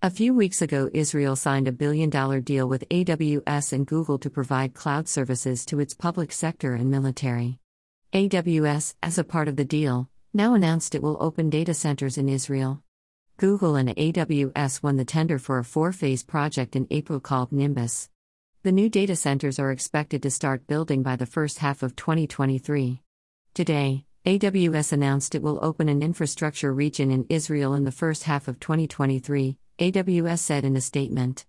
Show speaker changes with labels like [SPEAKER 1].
[SPEAKER 1] A few weeks ago, Israel signed a billion dollar deal with AWS and Google to provide cloud services to its public sector and military. AWS, as a part of the deal, now announced it will open data centers in Israel. Google and AWS won the tender for a four phase project in April called Nimbus. The new data centers are expected to start building by the first half of 2023. Today, AWS announced it will open an infrastructure region in Israel in the first half of 2023, AWS said in a statement.